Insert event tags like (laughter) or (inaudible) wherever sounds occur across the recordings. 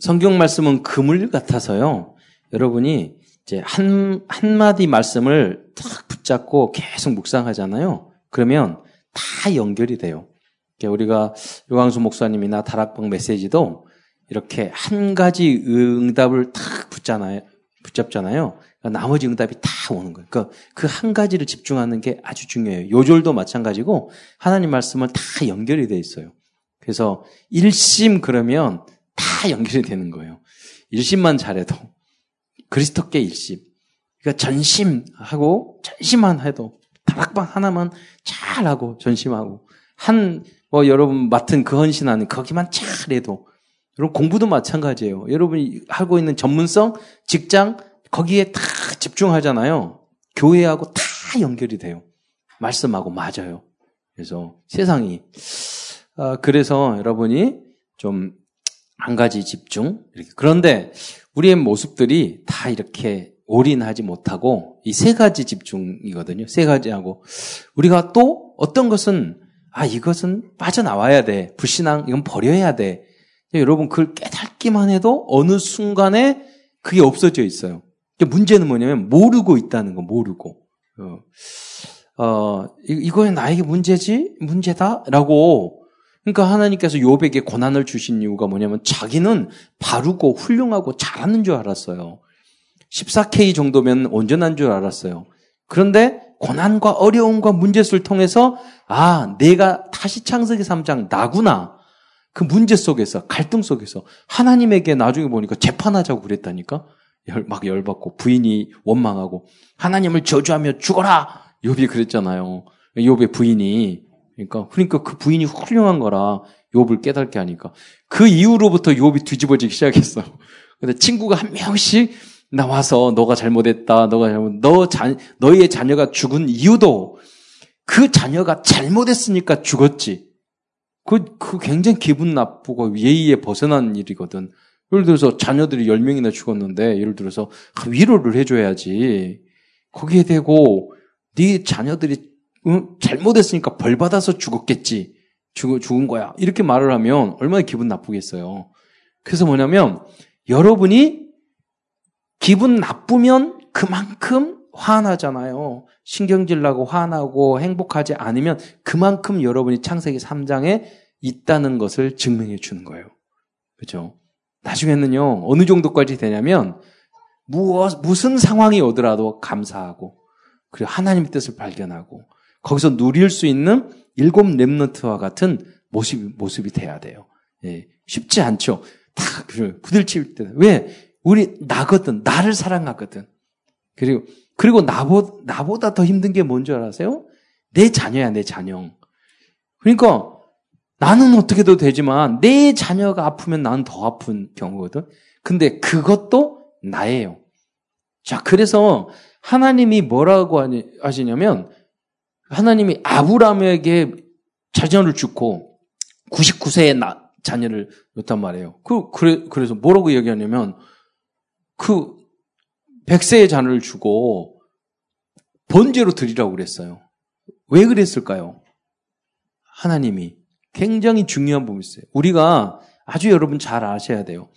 성경 말씀은 그물 같아서요. 여러분이 이제 한, 한마디 말씀을 딱 붙잡고 계속 묵상하잖아요. 그러면 다 연결이 돼요. 우리가 요광수 목사님이나 다락방 메시지도 이렇게 한 가지 응답을 딱 붙잖아요. 붙잡잖아요. 그러니까 나머지 응답이 다 오는 거예요. 그러니까 가지를 집중하는 게 아주 중요해요. 요절도 마찬가지고 하나님 말씀을 다 연결이 돼 있어요. 그래서 일심 그러면 다 연결이 되는 거예요. 일심만 잘해도 그리스도께 일심. 그러니까 전심하고 전심만 해도 다락방 하나만 잘하고 전심하고 한 뭐 여러분 맡은 그 헌신하는 거기만 잘해도 여러분 공부도 마찬가지예요. 여러분이 하고 있는 전문성, 직장 거기에 다 집중하잖아요. 교회하고 다 연결이 돼요. 말씀하고 맞아요. 그래서 세상이 아, 그래서 여러분이 좀 한 가지 집중? 이렇게. 그런데 우리의 모습들이 다 이렇게 올인하지 못하고 이 세 가지 집중이거든요. 세 가지하고. 우리가 또 어떤 것은 아 이것은 빠져나와야 돼. 불신앙 이건 버려야 돼. 여러분 그걸 깨닫기만 해도 어느 순간에 그게 없어져 있어요. 문제는 뭐냐면 모르고 있다는 거 모르고. 어, 어 이거는 나에게 문제지? 문제다라고 그러니까 하나님께서 요백에 고난을 주신 이유가 뭐냐면 자기는 바르고 훌륭하고 잘하는 줄 알았어요. 14K 정도면 온전한 줄 알았어요. 그런데 고난과 어려움과 문제수를 통해서 아 내가 다시 창세기 3장 나구나 그 문제 속에서 갈등 속에서 하나님에게 나중에 보니까 재판하자고 그랬다니까 열, 막 열받고 부인이 원망하고 하나님을 저주하며 죽어라 욥이 그랬잖아요. 욥의 부인이 그러니까 그러니까 그 부인이 훌륭한 거라 욥을 깨닫게 하니까 그 이후로부터 욥이 뒤집어지기 시작했어. 근데 친구가 한 명씩 나와서 너가 잘못했다, 너가 잘못, 너 자, 너의 자녀가 죽은 이유도 그 자녀가 잘못했으니까 죽었지. 그, 그 굉장히 기분 나쁘고 예의에 벗어난 일이거든. 예를 들어서 자녀들이 10명이나 죽었는데, 예를 들어서 위로를 해줘야지. 거기에 대고 네 자녀들이 응? 잘못했으니까 벌 받아서 죽었겠지. 죽, 죽은 거야. 이렇게 말을 하면 얼마나 기분 나쁘겠어요. 그래서 뭐냐면 여러분이 기분 나쁘면 그만큼 화나잖아요. 신경질 나고 화나고 행복하지 않으면 그만큼 여러분이 창세기 3장에 있다는 것을 증명해 주는 거예요. 그렇죠? 나중에는요. 어느 정도까지 되냐면 무엇 무슨 상황이 오더라도 감사하고 그리고 하나님의 뜻을 발견하고 거기서 누릴 수 있는 일곱 랩너트와 같은 모습, 모습이 돼야 돼요. 예, 쉽지 않죠. 다 부들칠 때. 왜? 우리 나거든. 나를 사랑하거든. 그리고, 그리고 나보, 나보다 더 힘든 게 뭔지 알아세요? 내 자녀야, 내 자녀. 그러니까 나는 어떻게도 되지만 내 자녀가 아프면 나는 더 아픈 경우거든. 근데 그것도 나예요. 자, 그래서 하나님이 뭐라고 하시냐면 하나님이 아브라함에게 자녀를 주고 99세의 나, 자녀를 줬단 말이에요. 그, 그래, 그래서 뭐라고 얘기하냐면 그 100세의 자녀를 주고 번제로 드리라고 그랬어요. 왜 그랬을까요? 하나님이 굉장히 중요한 부분이 있어요. 우리가 아주 여러분 잘 아셔야 돼요.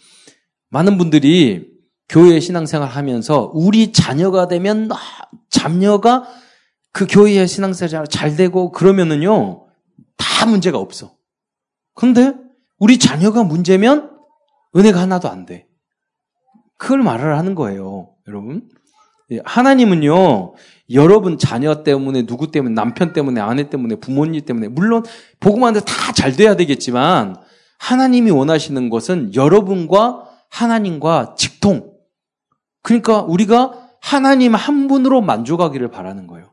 많은 분들이 교회 신앙생활 하면서 우리 자녀가 되면 자녀가 그 교회의 신앙생활 잘 되고 그러면은요, 다 문제가 없어. 근데 우리 자녀가 문제면 은혜가 하나도 안 돼. 그걸 말을 하는 거예요, 여러분. 예, 하나님은요, 여러분 자녀 때문에, 누구 때문에, 남편 때문에, 아내 때문에, 부모님 때문에, 물론, 복음하는데 다 잘 돼야 되겠지만, 하나님이 원하시는 것은 여러분과 하나님과 직통. 그러니까 우리가 하나님 한 분으로 만족하기를 바라는 거예요.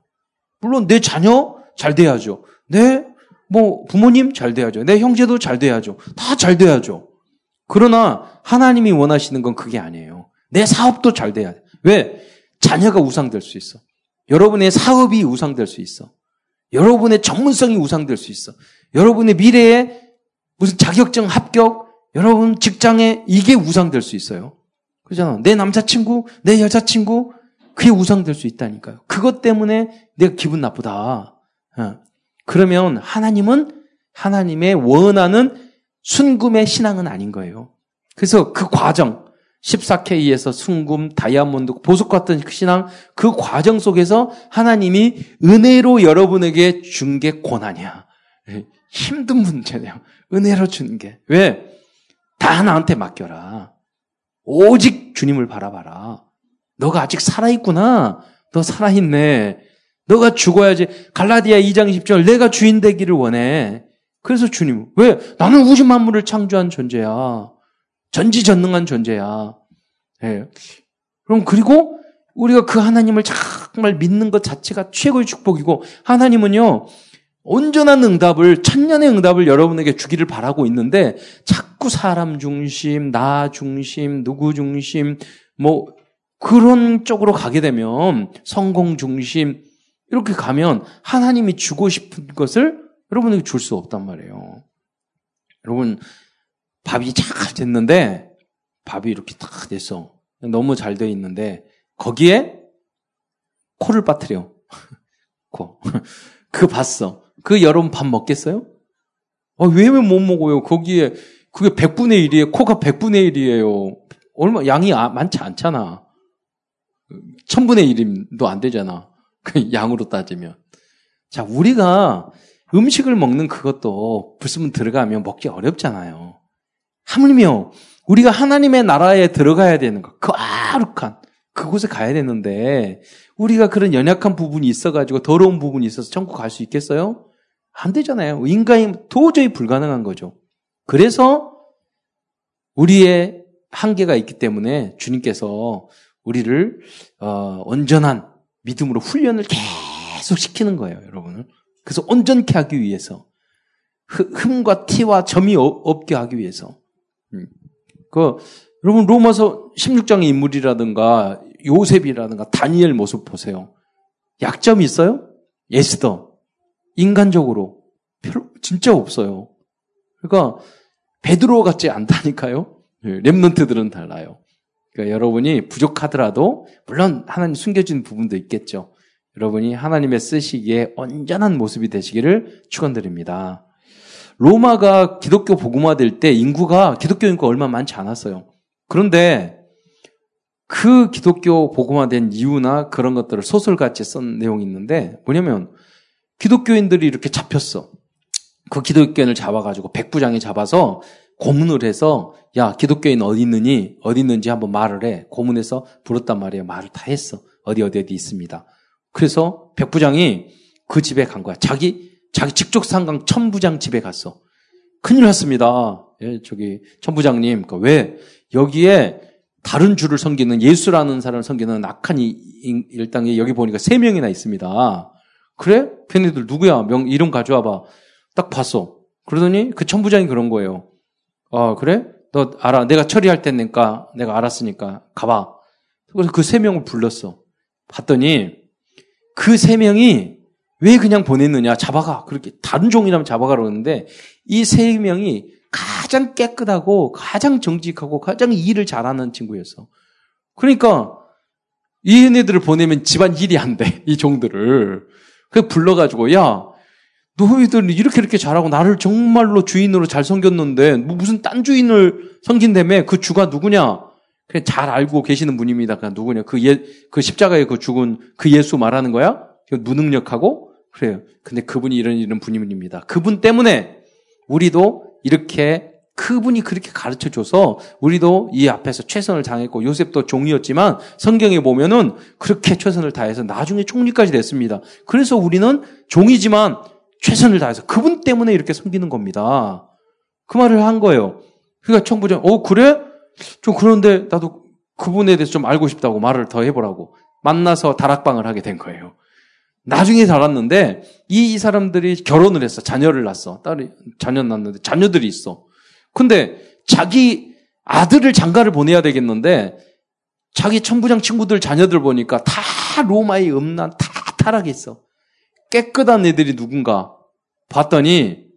물론 내 자녀 잘 돼야죠. 내 뭐 부모님 잘 돼야죠. 내 형제도 잘 돼야죠. 다 잘 돼야죠. 그러나 하나님이 원하시는 건 그게 아니에요. 내 사업도 잘 돼야 돼. 왜? 자녀가 우상될 수 있어. 여러분의 사업이 우상될 수 있어. 여러분의 전문성이 우상될 수 있어. 여러분의 미래에 무슨 자격증 합격, 여러분 직장에 이게 우상될 수 있어요. 그잖아. 내 남자친구, 내 여자친구, 그게 우상될 수 있다니까요. 그것 때문에 내가 기분 나쁘다. 어. 그러면 하나님은 하나님의 원하는 순금의 신앙은 아닌 거예요. 그래서 그 과정, 14K에서 순금, 다이아몬드, 보석 같은 그 신앙, 그 과정 속에서 하나님이 은혜로 여러분에게 준 게 고난이야. 힘든 문제네요. 은혜로 주는 게. 왜? 다 나한테 맡겨라. 오직 주님을 바라봐라. 너가 아직 살아있구나. 너 살아있네. 너가 죽어야지. 갈라디아 2장 10절 내가 주인 되기를 원해. 그래서 주님, 왜? 나는 우주 만물을 창조한 존재야. 전지전능한 존재야. 예. 그럼 그리고 우리가 그 하나님을 정말 믿는 것 자체가 최고의 축복이고 하나님은요 온전한 응답을 천년의 응답을 여러분에게 주기를 바라고 있는데 자꾸 사람 중심, 나 중심, 누구 중심 뭐 그런 쪽으로 가게 되면 성공 중심 이렇게 가면 하나님이 주고 싶은 것을 여러분에게 줄 수 없단 말이에요. 여러분 밥이 잘 됐는데 밥이 이렇게 딱 됐어. 너무 잘 돼 있는데 거기에 코를 빠뜨려. (laughs) 코. (laughs) 그 봤어. 그 여러분 밥 먹겠어요? 아, 왜못 먹어요? 거기에 그게 100분의 1이에요. 코가 100분의 1이에요. 얼마 양이 아, 많지 않잖아. 1000분의 1도 안 되잖아. (laughs) 그 양으로 따지면. 자, 우리가 음식을 먹는 그것도 불순 들어가면 먹기 어렵잖아요. 하물며 우리가 하나님의 나라에 들어가야 되는 거, 그 아룩한 그곳에 가야 되는데 우리가 그런 연약한 부분이 있어가지고 더러운 부분이 있어서 천국 갈 수 있겠어요? 안 되잖아요. 인간이 도저히 불가능한 거죠. 그래서 우리의 한계가 있기 때문에 주님께서 우리를 어, 온전한 믿음으로 훈련을 계속 시키는 거예요, 여러분을. 그래서 온전케 하기 위해서 흠과 티와 점이 없게 하기 위해서. 음. 그 여러분 로마서 16장의 인물이라든가 요셉이라든가 다니엘 모습 보세요. 약점이 있어요? 예스더. 인간적으로 별로 진짜 없어요. 그러니까 베드로 같지 않다니까요. 예, remnant들은 달라요. 그러니까 여러분이 부족하더라도 물론 하나님 숨겨진 부분도 있겠죠. 여러분이 하나님의 쓰시기에 온전한 모습이 되시기를 축원드립니다. 로마가 기독교 복음화될 때 인구가 기독교 인구가 얼마 많지 않았어요. 그런데 그 기독교 복음화된 이유나 그런 것들을 소설같이 쓴 내용이 있는데 뭐냐면 기독교인들이 이렇게 잡혔어. 그 기독교인을 잡아가지고 백부장이 잡아서 고문을 해서 야 기독교인 어디 있느니 어디 있는지 한번 말을 해 고문해서 불렀단 말이에요 말을 다 했어 어디 어디 어디 있습니다 그래서 백부장이 그 집에 간 거야 자기 자기 직속 상강 천부장 집에 갔어. 큰일 났습니다. 예, 저기 천부장님, 그러니까 왜 여기에 다른 주를 섬기는 예수라는 사람을 섬기는 악한 일당이 여기 보니까 세 명이나 있습니다. 그래? 걔네들 누구야? 명 이름 가져와봐. 딱 봤어. 그러더니 그 천부장이 그런 거예요. 아 그래? 너 알아? 내가 처리할 때니까 내가 알았으니까 가봐. 그래서 그 세 명을 불렀어. 봤더니 그 세 명이 왜 그냥 보냈느냐? 잡아가. 그렇게 다른 종이라면 잡아가라고 했는데 이 세 명이 가장 깨끗하고 가장 정직하고 가장 일을 잘하는 친구였어. 그러니까 이 얘네들을 보내면 집안 일이 안 돼. 이 종들을. 그 불러가지고 야 너희들 이렇게 이렇게 잘하고 나를 정말로 주인으로 잘 섬겼는데 뭐 무슨 딴 주인을 섬긴다며 그 주가 누구냐? 그냥 잘 알고 계시는 분입니다. 그 누구냐? 그 예, 그 십자가에 그 죽은 그 예수 말하는 거야? 무능력하고 그래요. 근데 그분이 이런 이런 분입니다. 그분 때문에 우리도 이렇게 그분이 그렇게 가르쳐 줘서 우리도 이 앞에서 최선을 다했고 요셉도 종이었지만 성경에 보면은 그렇게 최선을 다해서 나중에 총리까지 됐습니다. 그래서 우리는 종이지만 최선을 다해서 그분 때문에 이렇게 섬기는 겁니다. 그 말을 한 거예요. 그러니까 청부장, 어, 그래? 좀 그런데 나도 그분에 대해서 좀 알고 싶다고 말을 더 해보라고. 만나서 다락방을 하게 된 거예요. 나중에 살았는데 이, 이 사람들이 결혼을 했어. 자녀를 낳았어. 딸이 자녀 낳았는데 자녀들이 있어. 근데 자기 아들을 장가를 보내야 되겠는데 자기 청부장 친구들 자녀들 보니까 다 로마의 음란 다 타락했어. 깨끗한 애들이 누군가 봤더니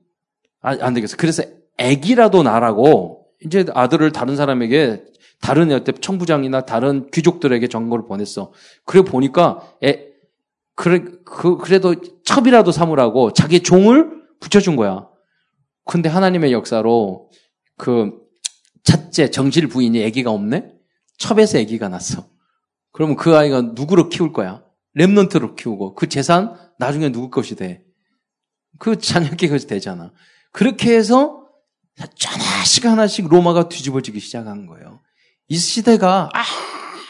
아, 안 되겠어. 그래서 애기라도 나라고 이제 아들을 다른 사람에게 다른 어때 청부장이나 다른 귀족들에게 정보를 보냈어. 그래 보니까 애, 그래, 그, 그래도 첩이라도 삼으라고 자기 종을 붙여준 거야. 근데 하나님의 역사로 그 첫째 정실 부인이 아기가 없네? 첩에서 아기가 났어. 그러면 그 아이가 누구로 키울 거야? 랩런트로 키우고 그 재산 나중에 누구 것이 돼? 그 자녀께 것이 되잖아. 그렇게 해서 하나씩 하나씩 로마가 뒤집어지기 시작한 거예요. 이 시대가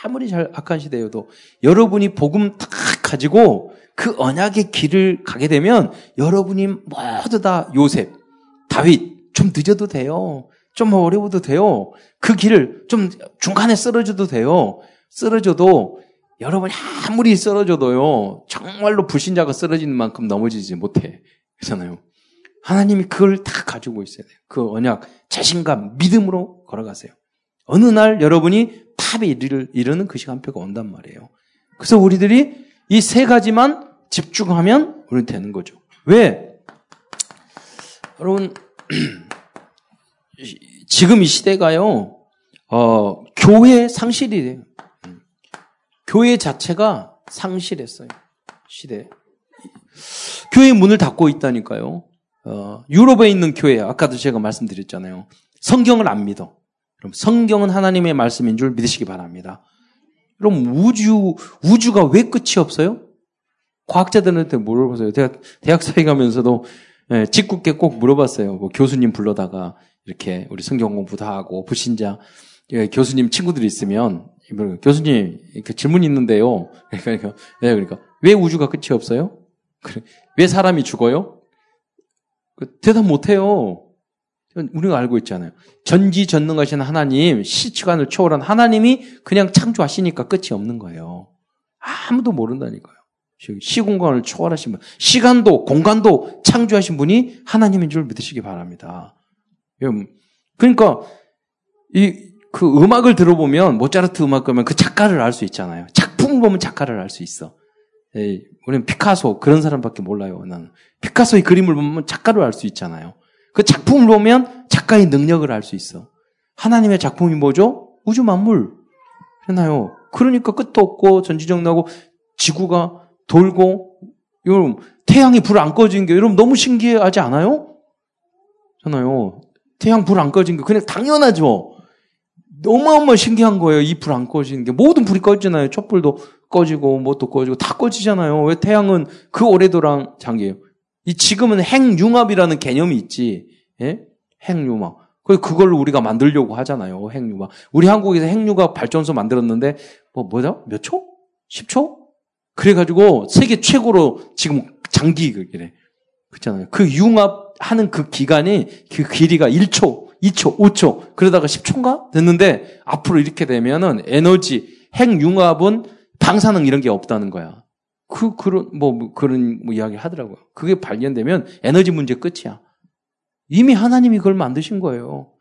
아무리 잘 악한 시대여도 여러분이 복음 딱 가지고 그 언약의 길을 가게 되면 여러분이 모두 다 요셉, 다윗 좀 늦어도 돼요. 좀 어려워도 돼요. 그 길을 좀 중간에 쓰러져도 돼요. 쓰러져도 여러분이 아무리 쓰러져도요. 정말로 불신자가 쓰러지는 만큼 넘어지지 못해. 그렇잖아요. 하나님이 그걸 다 가지고 있어야 돼요. 그 언약, 자신감, 믿음으로 걸어가세요. 어느 날 여러분이 탑에 이르는 그 시간표가 온단 말이에요. 그래서 우리들이 이 세 가지만 집중하면 우리는 되는 거죠. 왜? 여러분, (clears throat) 지금 이 시대가요, 어, 교회 상실이 돼요. 교회 자체가 상실했어요. 시대. 교회 문을 닫고 있다니까요. 어, 유럽에 있는 교회, 아까도 제가 말씀드렸잖아요. 성경을 안 믿어. 그럼 성경은 하나님의 말씀인 줄 믿으시기 바랍니다. 그럼 우주, 우주가 왜 끝이 없어요? 과학자들한테 물어보세요. 대학, 대학사에 가면서도 예, 직국계 꼭 물어봤어요. 뭐 교수님 불러다가 이렇게 우리 성경 공부도 하고 불신자 예, 교수님 친구들이 있으면 교수님 이렇게 질문 있는데요. 그러니까 네, 그러니까 왜 우주가 끝이 없어요? 왜 사람이 죽어요? 그 대답 못해요. 우리가 알고 있잖아요. 전지전능하신 하나님, 시치관을 초월한 하나님이 그냥 창조하시니까 끝이 없는 거예요. 아무도 모른다니까요. 시공간을 초월하신 분, 시간도 공간도 창조하신 분이 하나님인 줄 믿으시기 바랍니다. 그러니까 이 그 음악을 들어보면 모차르트 음악 그러면 그 작가를 알 수 있잖아요. 작품을 보면 작가를 알 수 있어. 에이, 우리는 피카소 그런 사람밖에 몰라요. 나는 피카소의 그림을 보면 작가를 알 수 있잖아요. 그 작품을 보면 작가의 능력을 알 수 있어. 하나님의 작품이 뭐죠? 우주 만물. 그러나요? 그러니까 끝도 없고 전지정나고 지구가 돌고 여러분 태양이 불 안 꺼진 게 여러분 너무 신기하지 않아요? 잖아요. 태양 불 안 꺼진 게 그냥 당연하죠. 너무너무 신기한 거예요. 이 불 안 꺼지는 게 모든 불이 꺼지잖아요. 촛불도 꺼지고 뭣도 꺼지고 다 꺼지잖아요. 왜 태양은 그 오래도랑 장기예요. 이 지금은 핵융합이라는 개념이 있지. 예? 핵융합. 그걸 우리가 만들려고 하잖아요. 핵융합. 우리 한국에서 핵융합 발전소 만들었는데 뭐 뭐죠? 몇 초? 10초? 그래 가지고 세계 최고로 지금 장기 그래. 그렇잖아요. 그 융합 하는 그 기간이 그 길이가 1초, 2초, 5초, 그러다가 10초인가 됐는데 앞으로 이렇게 되면은 에너지 핵융합은 방사능 이런 게 없다는 거야. 그 그런 뭐, 뭐 그런 뭐 이야기 하더라고요. 그게 발견되면 에너지 문제 끝이야. 이미 하나님이 그걸 만드신 거예요.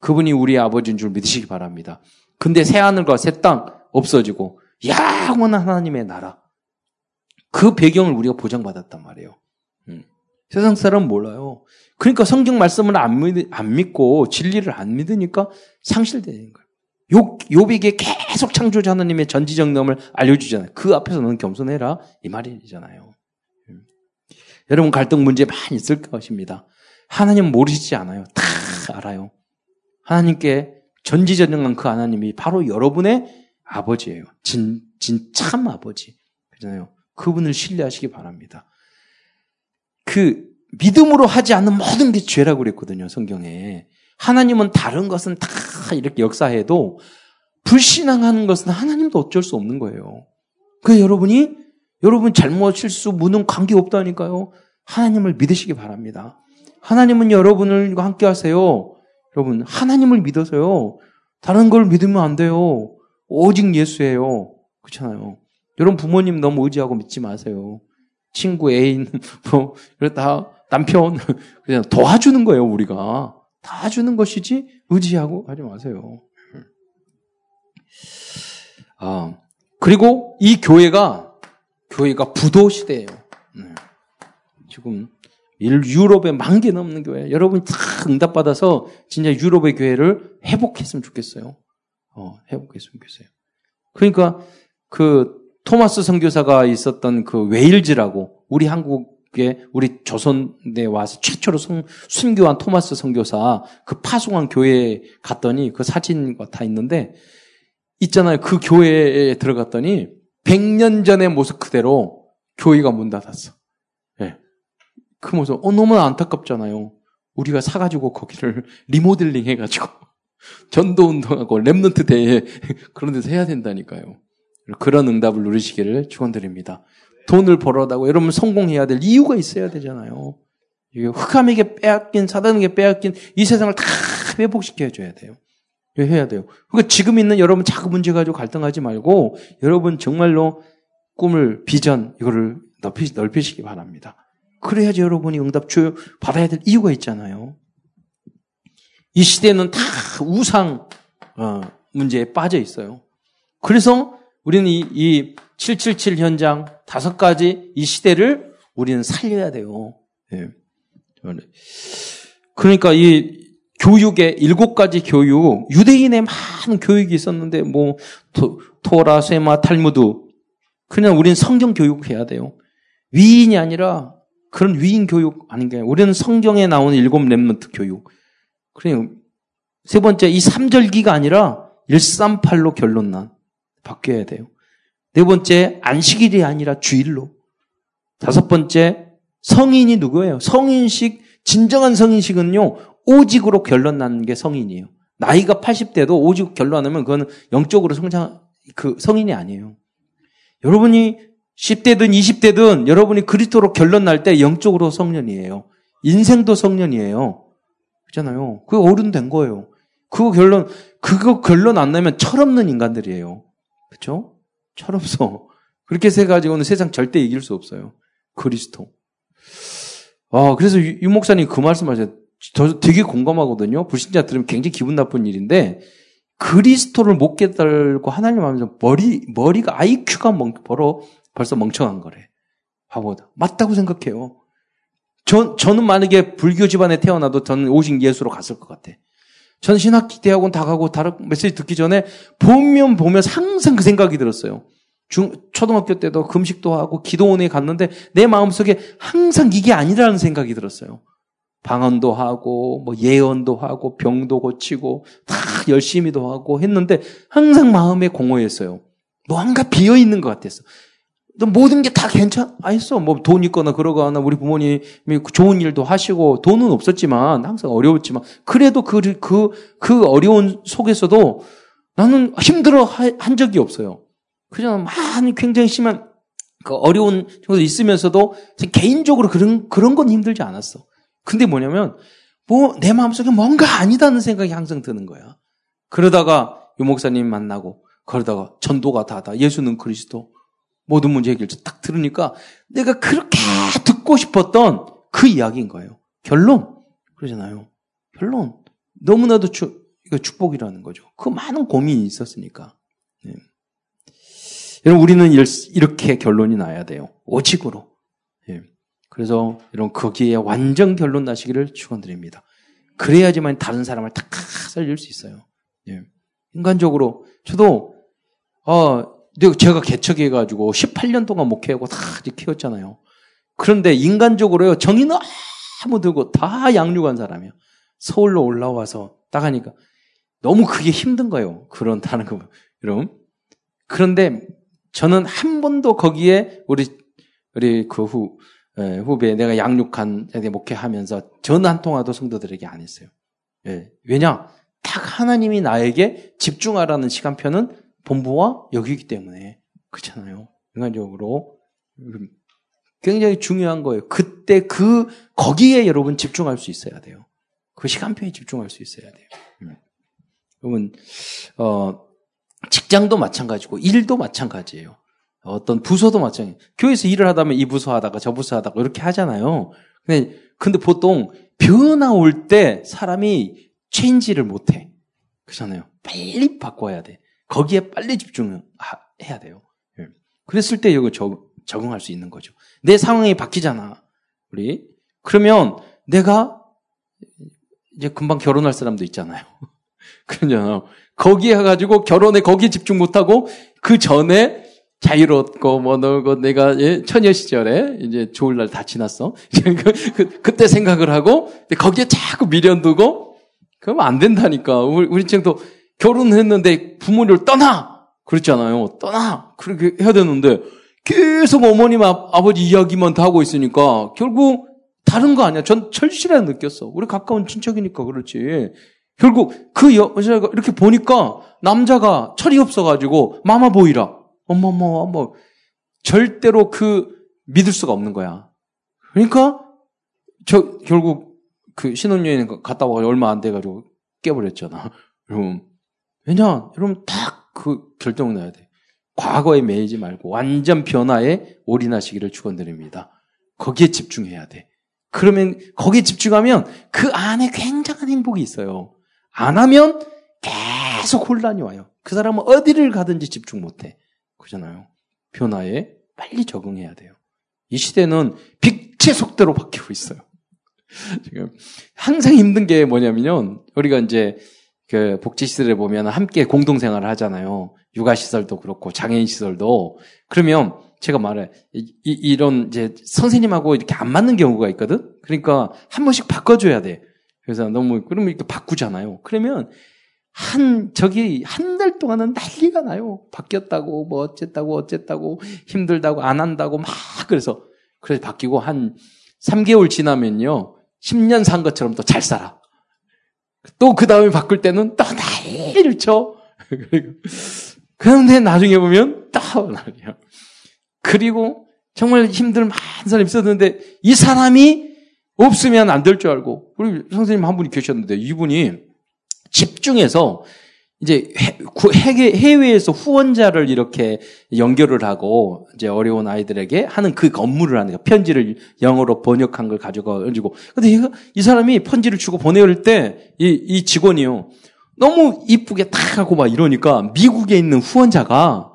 그분이 우리 아버지인 줄 믿으시기 바랍니다. 근데 새 하늘과 새 땅 없어지고 영원한 하나님의 나라. 그 배경을 우리가 보장받았단 말이에요. 음. 세상 사람은 몰라요. 그러니까 성경 말씀을 안, 믿, 안 믿고 진리를 안 믿으니까 상실되는 거예요. 요, 요에게 계속 창조자 하나님의 전지정념을 알려주잖아요. 그 앞에서 너는 겸손해라. 이 말이잖아요. 음. 여러분 갈등 문제 많이 있을 것입니다. 하나님 모르시지 않아요. 다 알아요. 하나님께 전지전능한 그 하나님이 바로 여러분의 아버지예요. 진, 진 참 아버지. 그잖아요. 그분을 신뢰하시기 바랍니다. 그 믿음으로 하지 않는 모든 게 죄라고 그랬거든요, 성경에. 하나님은 다른 것은 다 이렇게 역사해도 불신앙하는 것은 하나님도 어쩔 수 없는 거예요. 그 여러분이 여러분 잘못 실수 무능 관계 없다니까요. 하나님을 믿으시기 바랍니다. 하나님은 여러분을 함께 하세요. 여러분 하나님을 믿어서요. 다른 걸 믿으면 안 돼요. 오직 예수예요. 그렇잖아요. 여러분 부모님 너무 의지하고 믿지 마세요. 친구, 애인, (laughs) 뭐, 다 남편, (laughs) 그냥 도와주는 거예요, 우리가. 도와주는 것이지, 의지하고 하지 마세요. 아, 그리고 이 교회가, 교회가 부도 시대예요. 네. 지금, 유럽에 만 개 넘는 교회. 여러분 다 응답 받아서 진짜 유럽의 교회를 회복했으면 좋겠어요. 어, 회복했으면 좋겠어요. 그러니까 그 토마스 선교사가 있었던 그 웨일즈라고 우리 한국 한국에 우리 조선에 와서 최초로 성, 순교한 토마스 선교사 그 파송한 교회에 갔더니 그 사진과 다 있는데 있잖아요. 그 교회에 들어갔더니 100년 전의 모습 그대로 교회가 문 닫았어. 예. 네. 그 모습, 어, 너무 안타깝잖아요. 우리가 사가지고 거기를 (laughs) 리모델링 해가지고 (laughs) 전도 운동하고 랩런트 대회 (laughs) 그런 데서 해야 된다니까요. 그런 응답을 누리시기를 축원드립니다. 돈을 벌어다고 여러분 성공해야 될 이유가 있어야 되잖아요. 흑암에게 빼앗긴 사단에게 빼앗긴 이 세상을 다 회복시켜 줘야 돼요. 해야 돼요. 그러니까 지금 있는 여러분 자꾸 문제 가지고 갈등하지 말고 여러분 정말로 꿈을 비전 이거를 넓히, 넓히시기 바랍니다. 그래야지 여러분이 응답 주 받아야 될 이유가 있잖아요. 이 시대는 다 우상 어, 문제에 빠져 있어요. 그래서 우리는 이, 이 777 현장 다섯 가지 이 시대를 우리는 살려야 돼요. 네. 그러니까 이 교육의 일곱 가지 교육, 유대인의 많은 교육이 있었는데 뭐 토, 토라, 쉐마, 탈무드 그냥 우리는 성경 교육해야 돼요. 위인이 아니라 그런 위인 교육 아닌 게 우리는 성경에 나오는 일곱 remnant 교육. 그래요. 세 번째 이 3절기가 아니라 138로 결론난 바뀌어야 돼요. 네 번째 안식일이 아니라 주일로. 다섯 번째 성인이 누구예요? 성인식 진정한 성인식은요. 오직으로 결론 나는 게 성인이에요. 나이가 80대도 오직 결론 안 하면 그거는 영적으로 성장 그 성인이 아니에요. 여러분이 10대든 20대든 여러분이 그리스도로 결론 날 때 영적으로 성년이에요. 인생도 성년이에요. 그렇잖아요. 그게 어른 된 거예요. 그거 결론 그거 결론 안 나면 철없는 인간들이에요. 그렇죠? 철없어. (laughs) 그렇게 세 가지고는 세상 절대 이길 수 없어요. 그리스도. 아, 그래서 유, 유 목사님 그 말씀 하셨 저 되게 공감하거든요. 불신자 들으면 굉장히 기분 나쁜 일인데 그리스도를 못 깨달고 하나님 하면서 머리 머리가 IQ가 멍, 벌어 벌써 멍청한 거래. 바보다. 맞다고 생각해요. 저, 저는 만약에 불교 집안에 태어나도 저는 오직 예수로 갔을 것 같아. 전 신학기 대학원 다 가고 다른 메시지 듣기 전에 보면 보면 항상 그 생각이 들었어요. 중, 초등학교 때도 금식도 하고 기도원에 갔는데 내 마음속에 항상 이게 아니라는 생각이 들었어요. 방언도 하고 뭐 예언도 하고 병도 고치고 다 열심히도 하고 했는데 항상 마음에 공허했어요. 뭔가 비어 있는 것 같았어. 모든 게 다 괜찮, 아, 했어. 뭐 돈 있거나 그러거나 우리 부모님이 좋은 일도 하시고 돈은 없었지만 항상 어려웠지만 그래도 그, 그, 그 어려운 속에서도 나는 힘들어 한 적이 없어요. 그냥 많이 굉장히 심한 그 어려운 정도 있으면서도 개인적으로 그런, 그런 건 힘들지 않았어. 근데 뭐냐면 뭐 내 마음속에 뭔가 아니다는 생각이 항상 드는 거야. 그러다가 유 목사님 만나고 그러다가 전도가 다다. 예수는 그리스도. 모든 문제 해결책 딱 들으니까 내가 그렇게 듣고 싶었던 그 이야기인 거예요. 결론. 그러잖아요. 결론. 너무나도 주, 이거 축복이라는 거죠. 그 많은 고민이 있었으니까. 네. 여러분, 우리는 이렇게 결론이 나야 돼요. 오직으로. 네. 그래서 여러분, 거기에 완전 결론 나시기를 축원드립니다. 그래야지만 다른 사람을 탁 살릴 수 있어요. 네. 인간적으로, 저도, 어, 제가 개척해가지고 18년 동안 목회하고 다 키웠잖아요. 그런데 인간적으로요, 정이 너무 들고 다 양육한 사람이에요. 서울로 올라와서 딱 하니까 너무 그게 힘든 거예요. 그런다는 거, 여러분. 그런데 저는 한 번도 거기에 우리, 우리 그 후, 예, 후배 내가 양육한 목회하면서 전화 한 통화도 성도들에게 안 했어요. 예, 왜냐? 딱 하나님이 나에게 집중하라는 시간표는 본부와 여기기 때문에 그렇잖아요. 인간적으로 굉장히 중요한 거예요. 그때 그 거기에 여러분 집중할 수 있어야 돼요. 그 시간표에 집중할 수 있어야 돼요. 음. 여러분 어, 직장도 마찬가지고 일도 마찬가지예요. 어떤 부서도 마찬가지. 교회에서 일을 하다면 이 부서 하다가 저 부서 하다가 이렇게 하잖아요. 근데 근데 보통 변화 올 때 사람이 체인지를 못 해. 그렇잖아요. 빨리 바꿔야 돼. 거기에 빨리 집중해야 돼요. 예. 그랬을 때 여기 적응할 수 있는 거죠. 내 상황이 바뀌잖아. 우리. 그러면 내가 이제 금방 결혼할 사람도 있잖아요. (laughs) 그러잖아요. 거기에 가지고 결혼에 거기에 집중 못하고 그 전에 자유롭고 뭐 놀고 내가 예, 처녀 시절에 이제 좋을 날 다 지났어. (laughs) 그, 그, 때 생각을 하고 거기에 자꾸 미련 두고 그러면 안 된다니까. 우리, 우리 친구도 결혼했는데 부모님을 떠나 그랬잖아요. 떠나 그렇게 해야 되는데 계속 어머님 아, 아버지 이야기만 다 하고 있으니까 결국 다른 거 아니야. 전 절실하게 느꼈어. 우리 가까운 친척이니까 그렇지. 결국 그 여자가 이렇게 보니까 남자가 철이 없어가지고 마마 보이라. 어머머, 어머. 절대로 그 믿을 수가 없는 거야. 그러니까 저 결국 그 신혼여행 갔다 와 얼마 안 돼가지고 깨버렸잖아. (laughs) 여러분. 왜냐, 여러분 딱 그 결정을 내야 돼. 과거에 매이지 말고 완전 변화에 올인하시기를 축원드립니다. 거기에 집중해야 돼. 그러면 거기에 집중하면 그 안에 굉장한 행복이 있어요. 안 하면 계속 혼란이 와요. 그 사람은 어디를 가든지 집중 못 해. 그잖아요. 변화에 빨리 적응해야 돼요. 이 시대는 빛의 속도로 바뀌고 있어요. (laughs) 지금 항상 힘든 게 뭐냐면요. 우리가 이제 그 복지시설에 보면 함께 공동생활을 하잖아요. 육아시설도 그렇고 장애인시설도. 그러면 제가 말해. 이, 이런 이제 선생님하고 이렇게 안 맞는 경우가 있거든? 그러니까 한 번씩 바꿔줘야 돼. 그래서 너무, 그러면 이렇게 바꾸잖아요. 그러면 한, 저기, 한 달 동안은 난리가 나요. 바뀌었다고, 뭐, 어쨌다고, 어쨌다고, 힘들다고, 안 한다고, 막, 그래서, 그래서 바뀌고 한 3개월 지나면요. 10년 산 것처럼 또 잘 살아. 또 그 다음에 바꿀 때는 또 난리를 쳐. (laughs) 그런데 나중에 보면 또 난리야. 그리고 정말 힘들 많은 사람이 있었는데 이 사람이 없으면 안 될 줄 알고 우리 선생님 한 분이 계셨는데 이분이 집중해서 이제 해외, 해외에서 후원자를 이렇게 연결을 하고 이제 어려운 아이들에게 하는 그 업무를 하는 거 편지를 영어로 번역한 걸 가져가 가지고 근데 이, 이 사람이 편지를 주고 보내올 때 이 이 직원이요 너무 이쁘게 탁 하고 막 이러니까 미국에 있는 후원자가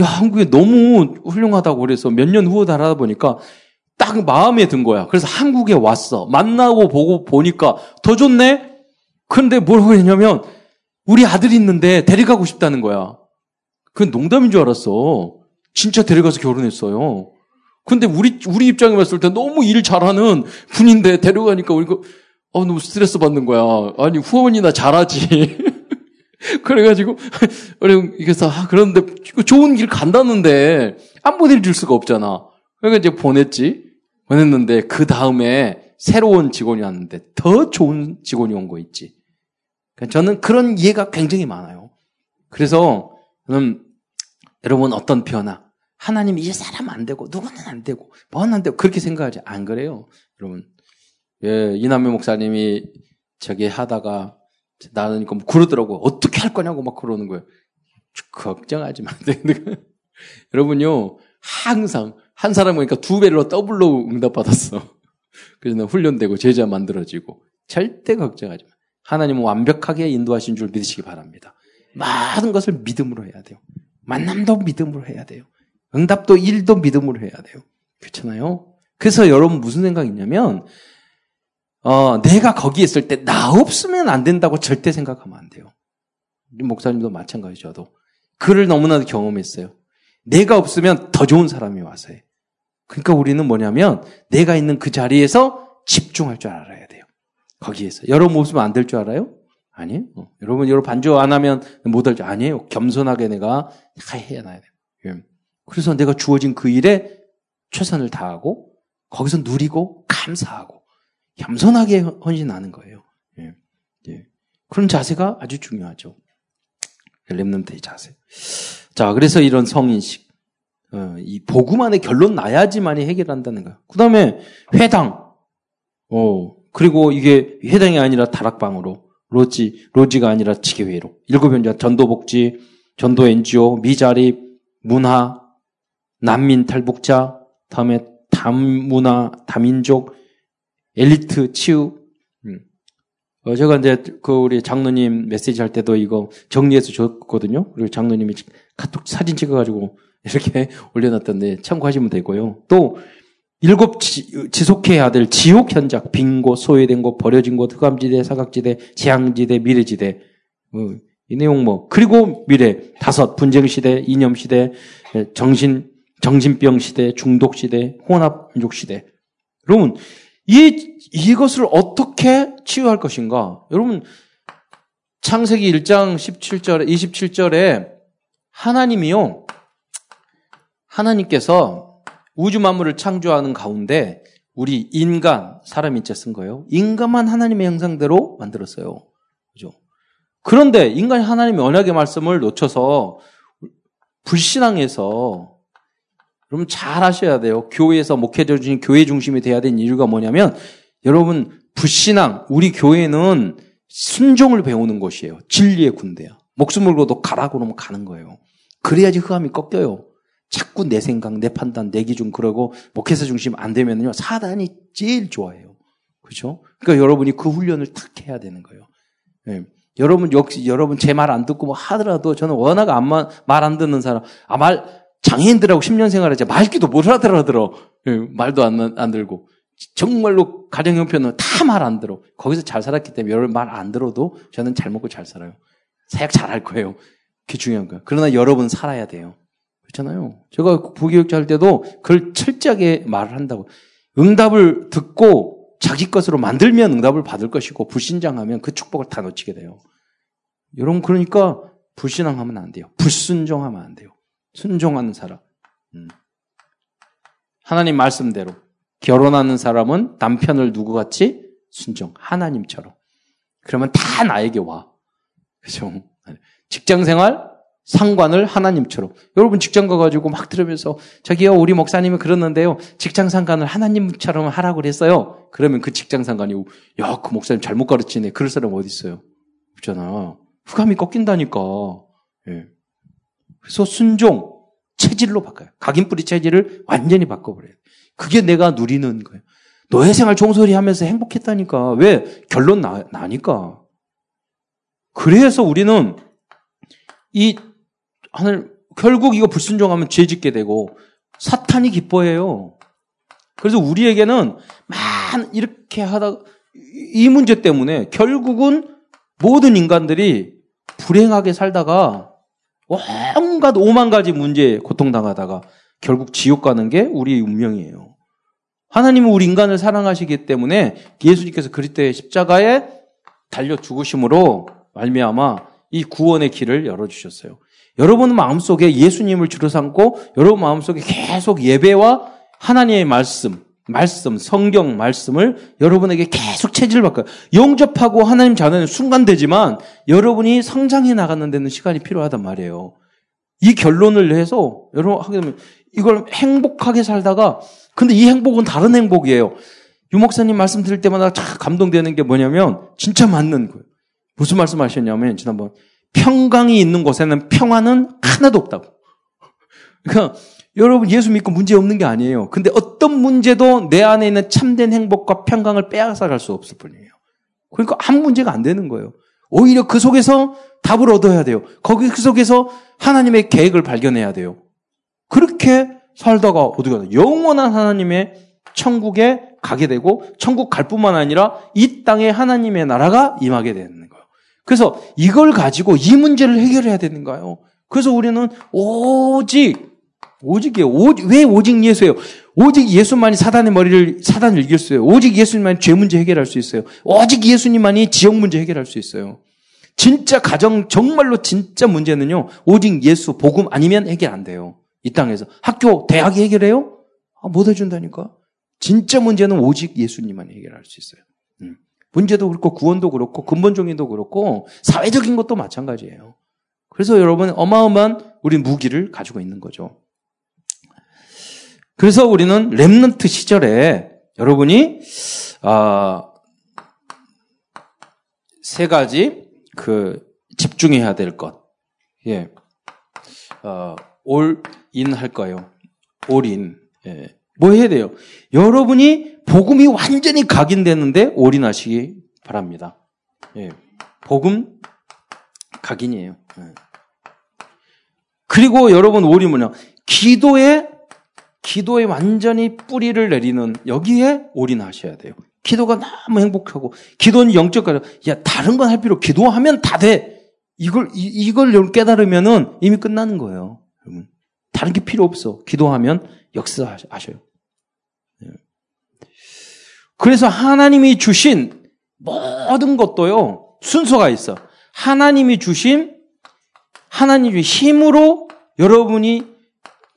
야 한국에 너무 훌륭하다고 그래서 몇 년 후에 달아다 보니까 딱 마음에 든 거야. 그래서 한국에 왔어. 만나고 보고 보니까 더 좋네. 근데 뭐라고 했냐면 우리 아들이 있는데 데려가고 싶다는 거야. 그건 농담인 줄 알았어. 진짜 데려가서 결혼했어요. 근데 우리, 우리 입장에 봤을 때 너무 일 잘하는 분인데 데려가니까 우리가, 어, 너무 스트레스 받는 거야. 아니, 후원이나 잘하지. (laughs) 그래가지고, 그래서, 아, 그런데 좋은 길 간다는데 안 보내줄 수가 없잖아. 그러니까 이제 보냈지. 보냈는데 그 다음에 새로운 직원이 왔는데 더 좋은 직원이 온 거 있지. 그러니까 저는 그런 이해가 굉장히 많아요. 그래서 저는 여러분 어떤 변화, 하나님 이 사람 안 되고 누구는 안 되고 뭐는 안 되고 그렇게 생각하지 안 그래요, 여러분. 예, 이남매 목사님이 저기 하다가 나는 이거 뭐 그러더라고 어떻게 할 거냐고 막 그러는 거예요. 걱정하지 마. (laughs) 여러분요 항상 한 사람 보니까 두 배로 더블로 응답 받았어. 그래서 훈련되고 제자 만들어지고 절대 걱정하지 마. 하나님은 완벽하게 인도하신 줄 믿으시기 바랍니다. 모든 것을 믿음으로 해야 돼요. 만남도 믿음으로 해야 돼요. 응답도 일도 믿음으로 해야 돼요. 그렇잖아요? 그래서 여러분 무슨 생각이 있냐면, 어, 내가 거기 있을 때 나 없으면 안 된다고 절대 생각하면 안 돼요. 목사님도 마찬가지 저도. 그를 너무나도 경험했어요. 내가 없으면 더 좋은 사람이 와서 해. 그러니까 우리는 뭐냐면 내가 있는 그 자리에서 집중할 줄 알아야 돼요. 거기에서. 여러분 없으면 안될 줄 알아요? 아니에요. 어. 여러분, 여러분 반주 안 하면 못 할 줄 아니에요. 겸손하게 내가 나야 돼요. 예. 그래서 내가 주어진 그 일에 최선을 다하고 거기서 누리고 감사하고 겸손하게 헌신하는 거예요. 예. 예. 그런 자세가 아주 중요하죠. 렘넌트의 자세. 자, 그래서 이런 성인식. 어, 이 복음 안에 결론 나야지만이 해결한다는 거야. 그 다음에 회당. 어, 그리고 이게 회당이 아니라 다락방으로. 로지, 로지가 아니라 지교회로. 일곱 현자 전도복지, 전도 NGO, 미자립, 문화, 난민 탈북자, 다음에 담문화, 다민족, 엘리트 치유. 음. 어, 제가 이제 그 우리 장로님 메시지 할 때도 이거 정리해서 줬거든요. 그리고 장로님이 카톡 사진 찍어가지고 (laughs) 이렇게 올려놨던데 참고하시면 되고요. 또 일곱 지, 속해야 될 지옥 현장, 빈 곳, 소외된 곳, 버려진 곳, 흑암지대, 사각지대, 재앙지대, 미래지대. 어, 이 내용 뭐 그리고 미래 다섯 분쟁 시대, 이념 시대, 정신 정신병 시대, 중독 시대, 혼합 민족 시대. 여러분 이 이것을 어떻게 치유할 것인가? 여러분 창세기 1장 17절에 27절에 하나님이요 하나님께서 우주 만물을 창조하는 가운데 우리 인간 사람 인자 쓴 거예요. 인간만 하나님의 형상대로 만들었어요. 그죠? 그런데 인간이 하나님의 언약의 말씀을 놓쳐서 불신앙해서 여러분 잘 하셔야 돼요. 교회에서 목회자 중심 교회 중심이 돼야 되는 이유가 뭐냐면 여러분 불신앙 우리 교회는 순종을 배우는 곳이에요. 진리의 군대야. 목숨을 걸어도 가라고 그러면 가는 거예요. 그래야지 흑암이 꺾여요. 자꾸 내 생각, 내 판단, 내 기준 그러고 목회자 중심 안 되면요 사단이 제일 좋아해요. 그렇죠? 그러니까 여러분이 그 훈련을 탁 해야 되는 거예요. 네. 여러분 역시 여러분 제 말 안 듣고 뭐 하더라도 저는 워낙 말 안 듣는 사람, 아 말 장애인들하고 10년 생활했지 말기도 못 알아들어. 네. 말도 안, 안 들고. 정말로 가정 형편은 다 말 안 들어. 거기서 잘 살았기 때문에 여러분 말 안 들어도 저는 잘 먹고 잘 살아요. 사역 잘 할 거예요. 그게 중요한 거예요. 그러나 여러분 살아야 돼요. 그렇잖아요. 제가 부교육자 할 때도 그걸 철저하게 말을 한다고. 응답을 듣고 자기 것으로 만들면 응답을 받을 것이고 불신장하면 그 축복을 다 놓치게 돼요. 여러분 그러니까 불신앙하면 안 돼요. 불순종하면 안 돼요. 순종하는 사람. 음. 하나님 말씀대로 결혼하는 사람은 남편을 누구같이 순종 하나님처럼. 그러면 다 나에게 와. 그죠? 직장 생활 상관을 하나님처럼. 여러분 직장 가가지고 막 들으면서 저기요 우리 목사님이 그러는데요 직장 상관을 하나님처럼 하라고 그랬어요. 그러면 그 직장 상관이 야 그 목사님 잘못 가르치네. 그럴 사람 어디 있어요? 없잖아. 흑암이 꺾인다니까. 예. 그래서 순종 체질로 바꿔요. 각인뿌리 체질을 완전히 바꿔버려요. 그게 내가 누리는 거예요. 노예 생활 종소리 하면서 행복했다니까. 왜? 결론 나, 나니까. 그래서 우리는 이 하늘 결국 이거 불순종하면 죄 짓게 되고 사탄이 기뻐해요. 그래서 우리에게는 만 이렇게 하다 이 문제 때문에 결국은 모든 인간들이 불행하게 살다가 온갖 오만 가지 문제에 고통당하다가 결국 지옥 가는 게 우리의 운명이에요. 하나님은 우리 인간을 사랑하시기 때문에 예수님께서 그리스도의 십자가에 달려 죽으심으로 말미암아 이 구원의 길을 열어 주셨어요. 여러분 마음속에 예수님을 주로 삼고 여러분 마음속에 계속 예배와 하나님의 말씀, 말씀, 성경 말씀을 여러분에게 계속 체질을 바꿔요. 영접하고 하나님 자녀는 순간 되지만 여러분이 성장해 나가는 데는 시간이 필요하단 말이에요. 이 결론을 내서 여러분 하게 되면 이걸 행복하게 살다가 근데 이 행복은 다른 행복이에요. 유 목사님 말씀 들을 때마다 참 감동되는 게 뭐냐면 진짜 맞는 거예요. 무슨 말씀 하셨냐면 지난번 평강이 있는 곳에는 평화는 하나도 없다고. 그러니까 여러분 예수 믿고 문제 없는 게 아니에요. 근데 어떤 문제도 내 안에 있는 참된 행복과 평강을 빼앗아 갈 수 없을 뿐이에요. 그러니까 아무 문제가 안 되는 거예요. 오히려 그 속에서 답을 얻어야 돼요. 거기 그 속에서 하나님의 계획을 발견해야 돼요. 그렇게 살다가 어디가 영원한 하나님의 천국에 가게 되고 천국 갈 뿐만 아니라 이 땅에 하나님의 나라가 임하게 되는 그래서 이걸 가지고 이 문제를 해결해야 되는 거예요. 그래서 우리는 오직 오직이에요. 오직, 왜 오직 예수예요? 오직 예수만이 사단의 머리를 사단을 있어요. 오직 예수님만이 죄 문제 해결할 수 있어요. 오직 예수님만이 지역 문제 해결할 수 있어요. 진짜 가정 정말로 진짜 문제는요. 오직 예수 복음 아니면 해결 안 돼요. 이 땅에서 학교 대학이 해결해요? 아, 못 해준다니까. 진짜 문제는 오직 예수님만이 해결할 수 있어요. 음. 문제도 그렇고 구원도 그렇고 근본적인도 그렇고 사회적인 것도 마찬가지예요. 그래서 여러분 어마어마한 우리 무기를 가지고 있는 거죠. 그래서 우리는 렘넌트 시절에 여러분이 아, 세 가지 그 집중해야 될 것. 예. 어, 올인 할 거예요. 올인. 예. 뭐 해야 돼요? 여러분이 복음이 완전히 각인되는데 올인하시기 바랍니다. 예. 복음 각인이에요. 예. 그리고 여러분 올인 뭐냐? 기도에 기도에 완전히 뿌리를 내리는 여기에 올인하셔야 돼요. 기도가 너무 행복하고 기도는 영적 가야 다른 건 할 필요 기도하면 다 돼. 이걸, 이, 걸 깨달으면은 이미 끝나는 거예요. 여러분. 다른 게 필요 없어. 기도하면 역사하셔요. 예. 그래서 하나님이 주신 모든 것도요, 순서가 있어. 하나님이 주신, 하나님이 힘으로 여러분이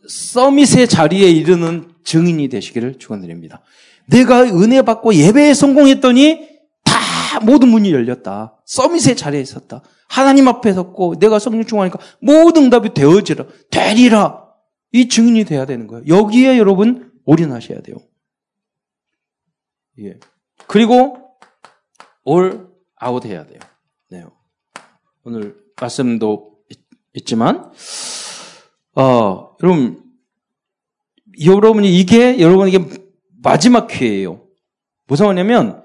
서밋의 자리에 이르는 증인이 되시기를 축원드립니다. 내가 은혜 받고 예배에 성공했더니 다 모든 문이 열렸다. 서밋의 자리에 있었다. 하나님 앞에 섰고 내가 성령 충만하니까 모든 응답이 되어지라. 되리라. 이 증인이 돼야 되는 거예요. 여기에 여러분 올인하셔야 돼요. 예. 그리고 올 아웃 해야 돼요. 네. 오늘 말씀도 있 지만 어, 여러분 여러분이 이게 여러분에게 마지막 기회예요. 무슨 말이냐면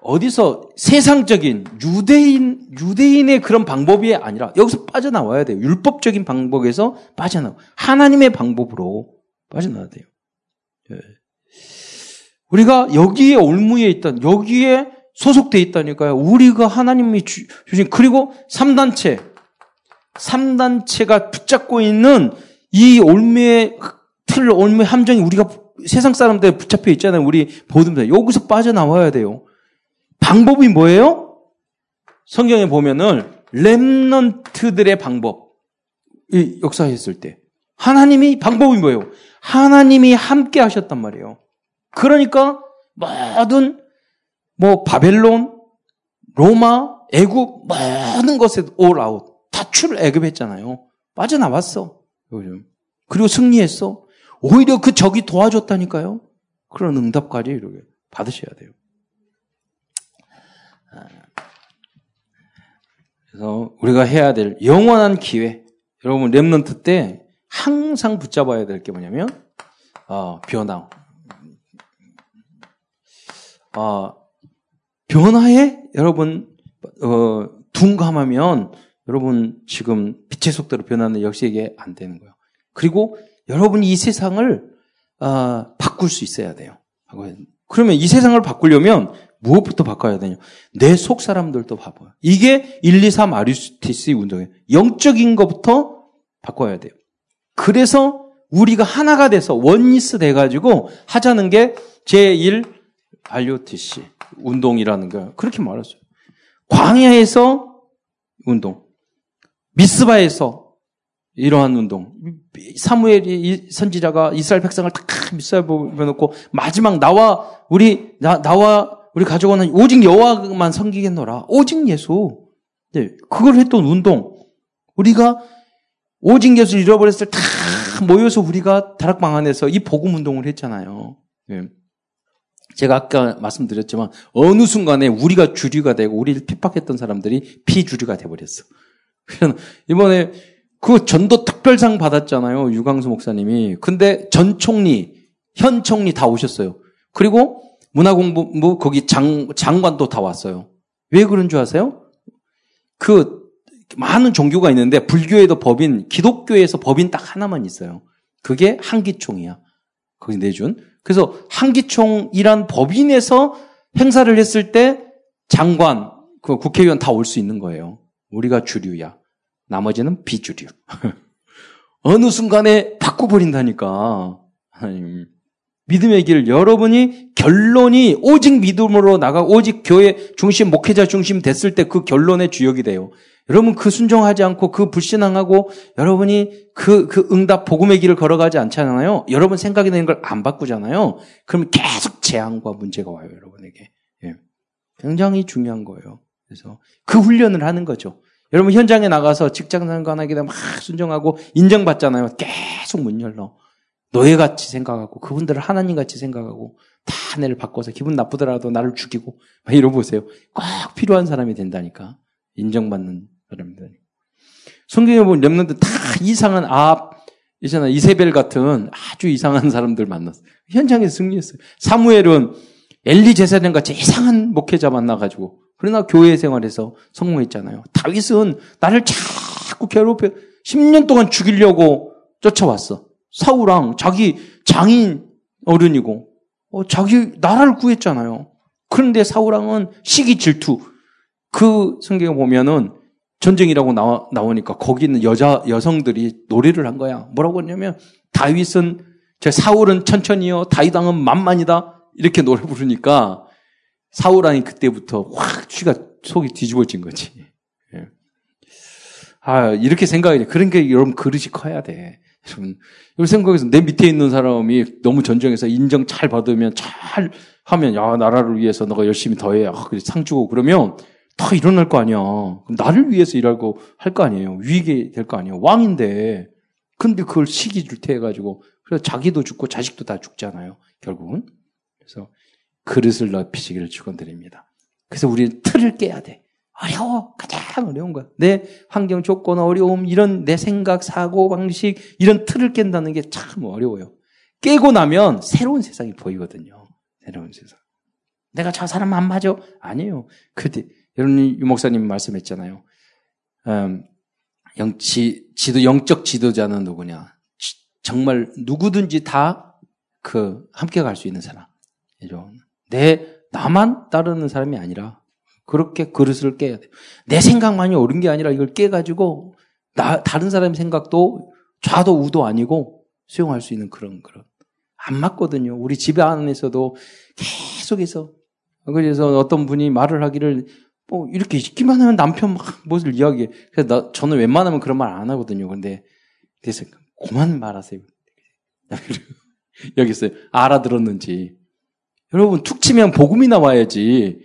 어디서 세상적인 유대인 유대인의 그런 방법이 아니라 여기서 빠져나와야 돼요. 율법적인 방법에서 빠져나와 하나님의 방법으로 빠져나와야 돼요. 예. 우리가 여기에 올무에 있던 여기에 소속돼 있다니까요. 우리가 하나님이 주신 그리고 3단체 3단체가 붙잡고 있는 이 올무의 틀 올무의 함정이 우리가 세상 사람들 붙잡혀 있잖아요. 우리 보듬들 여기서 빠져나와야 돼요. 방법이 뭐예요? 성경에 보면은 렘넌트들의 방법 이 역사했을 때 하나님이 방법이 뭐예요? 하나님이 함께 하셨단 말이에요. 그러니까 모든 뭐 바벨론, 로마, 애굽 모든 것에 올 아웃 다 출애굽했잖아요. 빠져나왔어. 그리고 승리했어. 오히려 그 적이 도와줬다니까요. 그런 응답까지 이렇게 받으셔야 돼요. 그래서 우리가 해야 될 영원한 기회. 여러분 랩런트 때 항상 붙잡아야 될 게 뭐냐면 어, 변화. 어, 변화에 여러분 어, 둔감하면 여러분 지금 빛의 속도로 변하는 역시 이게 안 되는 거예요. 그리고 여러분이 이 세상을 어, 바꿀 수 있어야 돼요. 그러면 이 세상을 바꾸려면 무엇부터 바꿔야 되냐? 내 속 사람들도 바꿔요. 이게 1, 2, 3 아리스티스 운동이에요. 영적인 것부터 바꿔야 돼요. 그래서 우리가 하나가 돼서 원리스 돼가지고 하자는 게 제1 RUTC 운동이라는 거 그렇게 말했어요. 광야에서 운동, 미스바에서 이러한 운동, 사무엘이 선지자가 이스라엘 백성을 다 미스바에 보내놓고 마지막 나와 우리 나, 나와 우리 가족은 오직 여호와만 섬기겠노라. 오직 예수. 네, 그걸 했던 운동. 우리가 오직 예수 잃어버렸을 때 다 모여서 우리가 다락방 안에서 이 복음 운동을 했잖아요. 네. 제가 아까 말씀드렸지만 어느 순간에 우리가 주류가 되고 우리를 핍박했던 사람들이 피주류가 돼버렸어. 이번에 그 전도 특별상 받았잖아요. 유광수 목사님이. 근데 전 총리, 현 총리 다 오셨어요. 그리고 문화공부 거기 장, 장관도 다 왔어요. 왜 그런 줄 아세요? 그 많은 종교가 있는데 불교에도 법인, 기독교에서 법인 딱 하나만 있어요. 그게 한기총이야. 거기 내준. 그래서 한기총이란 법인에서 행사를 했을 때 장관, 그 국회의원 다 올 수 있는 거예요. 우리가 주류야. 나머지는 비주류. (laughs) 어느 순간에 바꿔버린다니까. 하나님. 믿음의 길 여러분이 결론이 오직 믿음으로 나가 오직 교회 중심 목회자 중심 됐을 때 그 결론의 주역이 돼요. 여러분 그 순종하지 않고 그 불신앙하고 여러분이 그, 그 응답 복음의 길을 걸어가지 않잖아요. 여러분 생각이 되는 걸 안 바꾸잖아요. 그러면 계속 재앙과 문제가 와요, 여러분에게. 예. 굉장히 중요한 거예요. 그래서 그 훈련을 하는 거죠. 여러분 현장에 나가서 직장 상관하게 되면 막 순종하고 인정받잖아요. 계속 문 열러. 노예같이 생각하고 그분들을 하나님같이 생각하고 다 내를 바꿔서 기분 나쁘더라도 나를 죽이고 막 이러보세요. 꼭 필요한 사람이 된다니까. 인정받는 사람들. 성경에 보면 렘넌트 다 이상한 아 있잖아 이세벨 같은 아주 이상한 사람들 만났어. 현장에서 승리했어요. 사무엘은 엘리 제사장 같이 이상한 목회자 만나가지고 그러나 교회 생활에서 성공했잖아요. 다윗은 나를 자꾸 괴롭혀 10년 동안 죽이려고 쫓아왔어. 사우랑 자기 장인 어른이고 어, 자기 나라를 구했잖아요. 그런데 사우랑은 시기 질투. 그 성경에 보면은 전쟁이라고 나와, 나오니까 거기 있는 여자, 여성들이 노래를 한 거야. 뭐라고 했냐면, 다윗은, 제 사울은 천천히요, 다윗왕은 만만이다. 이렇게 노래 부르니까, 사울왕이 그때부터 확 쥐가 속이 뒤집어진 거지. 예. 아, 이렇게 생각이 돼. 그런 게 여러분 그릇이 커야 돼. 여러분, 여러분 생각해서 내 밑에 있는 사람이 너무 전쟁에서 인정 잘 받으면 잘 하면, 야, 나라를 위해서 너가 열심히 더해. 아, 상 주고 그러면 다 일어날 거 아니야. 나를 위해서 일하고 할 거 아니에요. 위게 될 거 아니에요. 왕인데. 근데 그걸 시기 줄테 해가지고, 그래서 자기도 죽고 자식도 다 죽잖아요. 결국은. 그래서 그릇을 넓히시기를 축원드립니다. 그래서 우리 틀을 깨야 돼. 어려워. 가장 어려운 거야. 내 환경 조건, 어려움, 이런 내 생각, 사고, 방식, 이런 틀을 깬다는 게 참 어려워요. 깨고 나면 새로운 세상이 보이거든요. 새로운 세상. 내가 저 사람 안 맞아? 아니에요. 그때, 여러분, 유 목사님 말씀했잖아요. 음, 영, 지, 지도, 영적 지도자는 누구냐? 정말 누구든지 다 그, 함께 갈 수 있는 사람. 내, 나만 따르는 사람이 아니라, 그렇게 그릇을 깨야 돼요. 내 생각만이 옳은 게 아니라 이걸 깨가지고, 나, 다른 사람의 생각도 좌도 우도 아니고, 수용할 수 있는 그런, 그런. 안 맞거든요. 우리 집에 안에서도 계속해서. 그래서 어떤 분이 말을 하기를, 뭐, 이렇게 시키만 하면 남편 막 무엇을 이야기해. 그래서 나, 저는 웬만하면 그런 말 안 하거든요. 근데, 그래서, 그만 말하세요. (laughs) 여기 있어요. 알아들었는지. 여러분, 툭 치면 복음이 나와야지.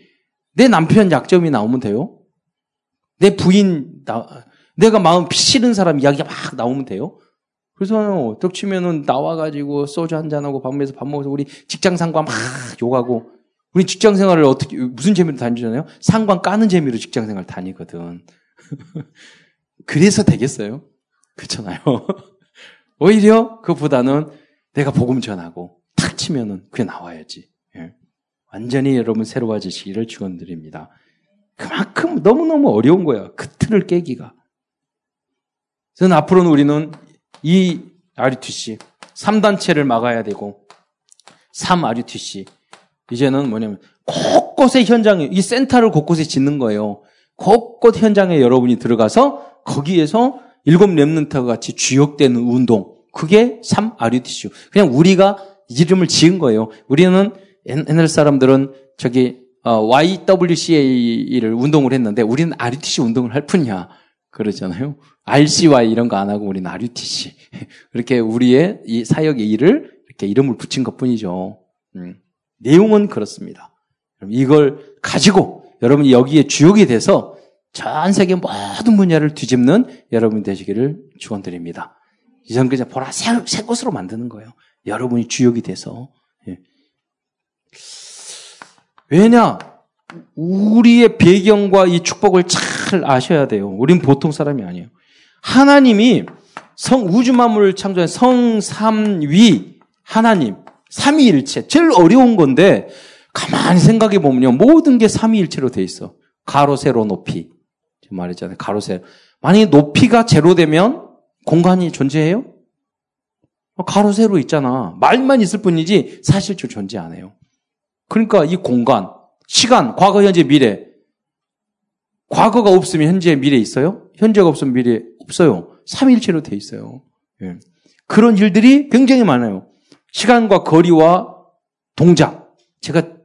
내 남편 약점이 나오면 돼요? 내 부인, 나, 내가 마음 싫은 사람 이야기가 막 나오면 돼요? 그래서 툭 치면은 나와가지고 소주 한잔하고 밥 먹어서 밥 먹어서 우리 직장 상관 막 욕하고 우리 직장 생활을 어떻게, 무슨 재미로 다니잖아요? 상관 까는 재미로 직장 생활 다니거든. (laughs) 그래서 되겠어요? 그렇잖아요. (laughs) 오히려 그보다는 내가 복음 전하고 탁 치면은 그게 나와야지. 예. 완전히 여러분 새로워지시기를 축원드립니다. 그만큼 너무너무 어려운 거야. 그 틀을 깨기가. 저는 앞으로는 우리는 이 RUTC 3단체를 막아야 되고 3 RUTC 이제는 뭐냐면 곳곳에 현장에 이 센터를 곳곳에 짓는 거예요. 곳곳 현장에 여러분이 들어가서 거기에서 일곱 랩런트와 같이 주역되는 운동 그게 3 RUTC 그냥 우리가 이름을 지은 거예요. 우리는 옛날 사람들은 저기 어, YWCA를 운동을 했는데 우리는 RUTC 운동을 할 뿐이야. 그러잖아요. RCY 이런 거 안 하고 우리는 RUTC. (laughs) 그렇게 우리의 이 사역의 일을 이렇게 이름을 붙인 것 뿐이죠. 음. 내용은 그렇습니다. 이걸 가지고 여러분이 여기에 주역이 돼서 전 세계 모든 분야를 뒤집는 여러분이 되시기를 축원드립니다. 이전 그냥 보라 새, 새 것으로 만드는 거예요. 여러분이 주역이 돼서 예. 왜냐 우리의 배경과 이 축복을 잘 아셔야 돼요. 우린 보통 사람이 아니에요. 하나님이 성 우주 만물을 창조한 성삼위 하나님 삼위일체 제일 어려운 건데 가만히 생각해 보면요 모든 게 삼위일체로 돼 있어. 가로 세로 높이 지금 말했잖아요. 가로 세로 만약에 높이가 제로 되면 공간이 존재해요? 가로 세로 있잖아. 말만 있을 뿐이지 사실적 존재 안 해요. 그러니까 이 공간, 시간, 과거, 현재, 미래. 과거가 없으면 현재, 미래 있어요? 현재가 없으면 미래 없어요. 삼일체로 돼 있어요. 예. 그런 일들이 굉장히 많아요. 시간과 거리와 동작. 제가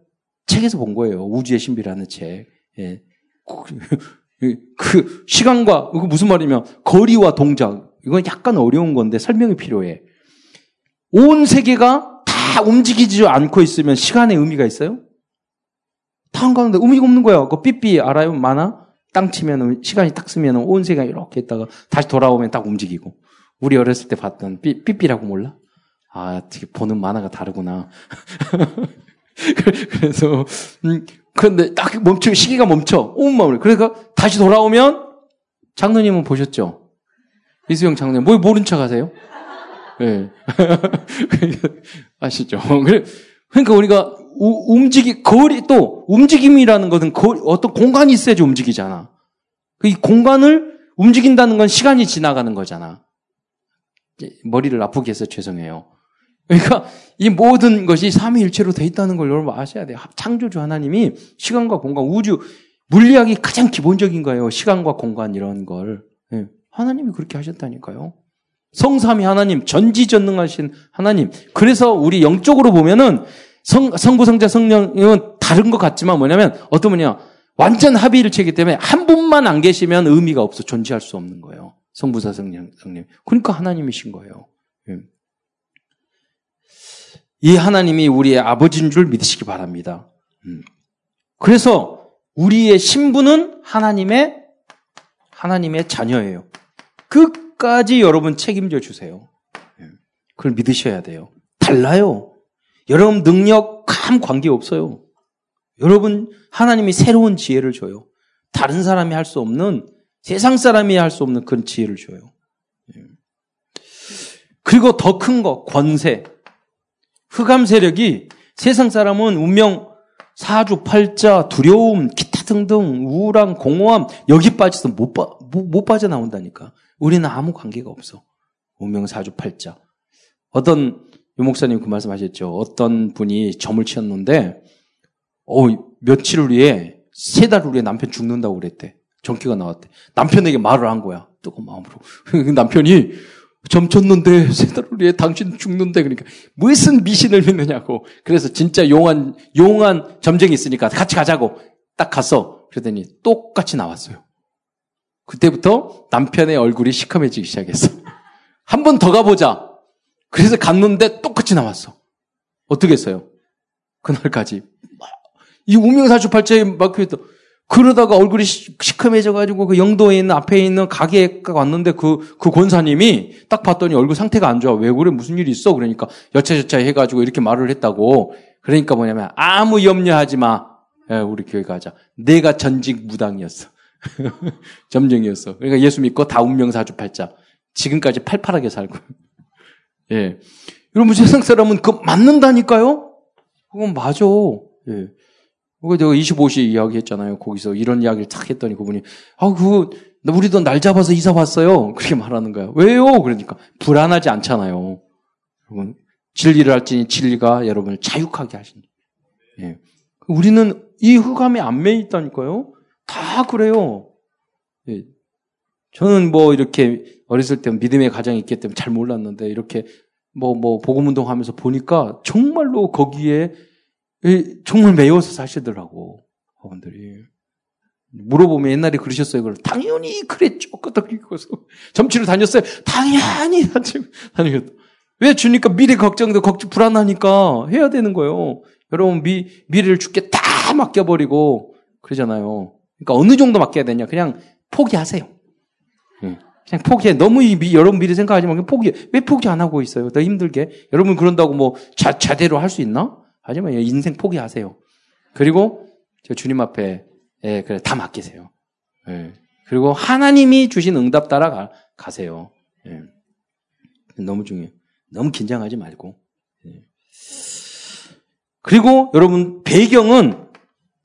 책에서 본 거예요. 우주의 신비라는 책. 예. 그 시간과 그 무슨 말이면 거리와 동작. 이건 약간 어려운 건데 설명이 필요해. 온 세계가 다 움직이지 않고 있으면 시간의 의미가 있어요? 다 한가운데 의미가 없는 거야. 그 삐삐 알아요? 많아? 땅 치면 시간이 딱 쓰면 온 세계가 이렇게 있다가 다시 돌아오면 딱 움직이고. 우리 어렸을 때 봤던 삐, 삐삐라고 몰라? 아, 되게 보는 만화가 다르구나. (laughs) 그래서, 음, 근데 딱 멈춰, 시기가 멈춰. 온 마음을. 그러니까 다시 돌아오면 장로님은 보셨죠? 이수영 장로님. 뭐 모른 척 하세요? 예. 네. (laughs) 아시죠? 그러니까 우리가 우, 움직이, 거리, 또, 움직임이라는 것은 거리, 어떤 공간이 있어야지 움직이잖아. 이 공간을 움직인다는 건 시간이 지나가는 거잖아. 머리를 아프게 해서 죄송해요. 그러니까 이 모든 것이 삼위일체로 돼 있다는 걸 여러분 아셔야 돼요. 창조주 하나님이 시간과 공간, 우주, 물리학이 가장 기본적인 거예요. 시간과 공간 이런 걸. 예. 하나님이 그렇게 하셨다니까요. 성삼이 하나님, 전지전능하신 하나님. 그래서 우리 영적으로 보면은 성, 성부, 성자, 성령은 다른 것 같지만 뭐냐면 어떤 분이야 완전 합의를 채기 때문에 한 분만 안 계시면 의미가 없어. 존재할 수 없는 거예요. 성부사 성령, 성령. 그러니까 하나님이신 거예요. 예. 이 하나님이 우리의 아버지인 줄 믿으시기 바랍니다. 음. 그래서 우리의 신분은 하나님의 하나님의 자녀예요. 끝까지 여러분 책임져 주세요. 예. 그걸 믿으셔야 돼요. 달라요. 여러분 능력 감 관계 없어요. 여러분 하나님이 새로운 지혜를 줘요. 다른 사람이 할 수 없는 세상 사람이 할 수 없는 그런 지혜를 줘요. 예. 그리고 더 큰 거 권세. 흑암 세력이 세상 사람은 운명 사주 팔자 두려움 기타 등등 우울함 공허함 여기 빠져서 못, 빠, 못, 못 빠져나온다니까. 우리는 아무 관계가 없어. 운명 사주 팔자. 어떤 유 목사님 그 말씀하셨죠. 어떤 분이 점을 치었는데 어 며칠 후에 세 달 후에 남편 죽는다고 그랬대. 전기가 나왔대. 남편에게 말을 한 거야. 뜨거운 마음으로. (laughs) 그 남편이 점 쳤는데 세 달 후에 당신 죽는데 그러니까 무슨 미신을 믿느냐고. 그래서 진짜 용한 용한 점쟁이 있으니까 같이 가자고 딱 갔어. 그러더니 똑같이 나왔어요. 그때부터 남편의 얼굴이 시커매지기 시작했어. 한 번 더 가보자. 그래서 갔는데 똑같이 나왔어. 어떻게 했어요? 그날까지. 이 우명사주팔자에 막혀있다. 그러다가 얼굴이 시커매져가지고 그 영도에 있는 앞에 있는 가게에 왔는데 그, 그 권사님이 딱 봤더니 얼굴 상태가 안 좋아. 왜 그래? 무슨 일이 있어? 그러니까 여차저차 해가지고 이렇게 말을 했다고. 그러니까 뭐냐면 아무 염려하지 마. 예, 우리 교회 가자. 내가 전직 무당이었어. (laughs) 점쟁이였어. 그러니까 예수 믿고 다 운명사주팔자. 지금까지 팔팔하게 살고. (laughs) 예. 여러분 세상 사람은 그 맞는다니까요? 그건 맞아. 예. 그거 제가 25시 이야기 했잖아요. 거기서 이런 이야기를 탁 했더니 그분이, 아, 그, 우리도 날 잡아서 이사 왔어요. (laughs) 그렇게 말하는 거야. 왜요? 그러니까, 불안하지 않잖아요. 여러분, 진리를 할지니 진리가 여러분을 자유하게 하시니. 예. 우리는 이 흑암에 안 매여 있다니까요? 다 그래요. 예. 저는 뭐 이렇게 어렸을 때 믿음의 가정이 있기 때문에 잘 몰랐는데 이렇게 뭐, 뭐, 복음운동 하면서 보니까 정말로 거기에 정말 매여서 사시더라고, 어머들이. 물어보면 옛날에 그러셨어요. 그걸 당연히 그랬죠. 끄덕이고서. 점치러 다녔어요. 당연히 다녔다. 왜 주니까 미래 걱정도 걱정 불안하니까 해야 되는 거예요. 여러분 미 미래를 죽게 다 맡겨버리고 그러잖아요. 그러니까 어느 정도 맡겨야 되냐? 그냥 포기하세요. 예. 그냥 포기해. 너무 이 미, 여러분 미래 생각하지 말고 포기해. 왜 포기 안 하고 있어요? 더 힘들게. 여러분 그런다고 뭐 자, 자대로 할 수 있나? 하지 마요. 인생 포기하세요. 그리고 저 주님 앞에 예, 그래 다 맡기세요. 예. 그리고 하나님이 주신 응답 따라 가, 가세요. 예. 너무 중요해요. 너무 긴장하지 말고. 예. 그리고 여러분 배경은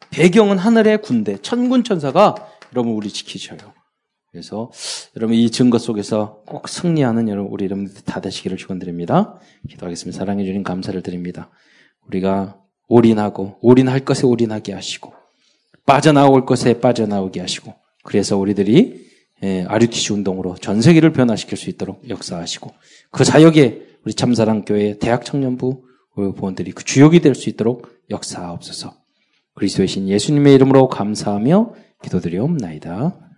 배경은 하늘의 군대, 천군 천사가 여러분 우리 지키셔요. 그래서 여러분 이 증거 속에서 꼭 승리하는 여러분 우리 여러분들 다 되시기를 축원드립니다. 기도하겠습니다. 사랑해 주님 감사를 드립니다. 우리가 올인하고 올인할 것에 올인하게 하시고 빠져나올 것에 빠져나오게 하시고 그래서 우리들이 아류티시 운동으로 전 세계를 변화시킬 수 있도록 역사하시고 그 사역에 우리 참사랑교회 대학 청년부 부원들이 그 주역이 될 수 있도록 역사하옵소서. 그리스도의 신 예수님의 이름으로 감사하며 기도드리옵나이다.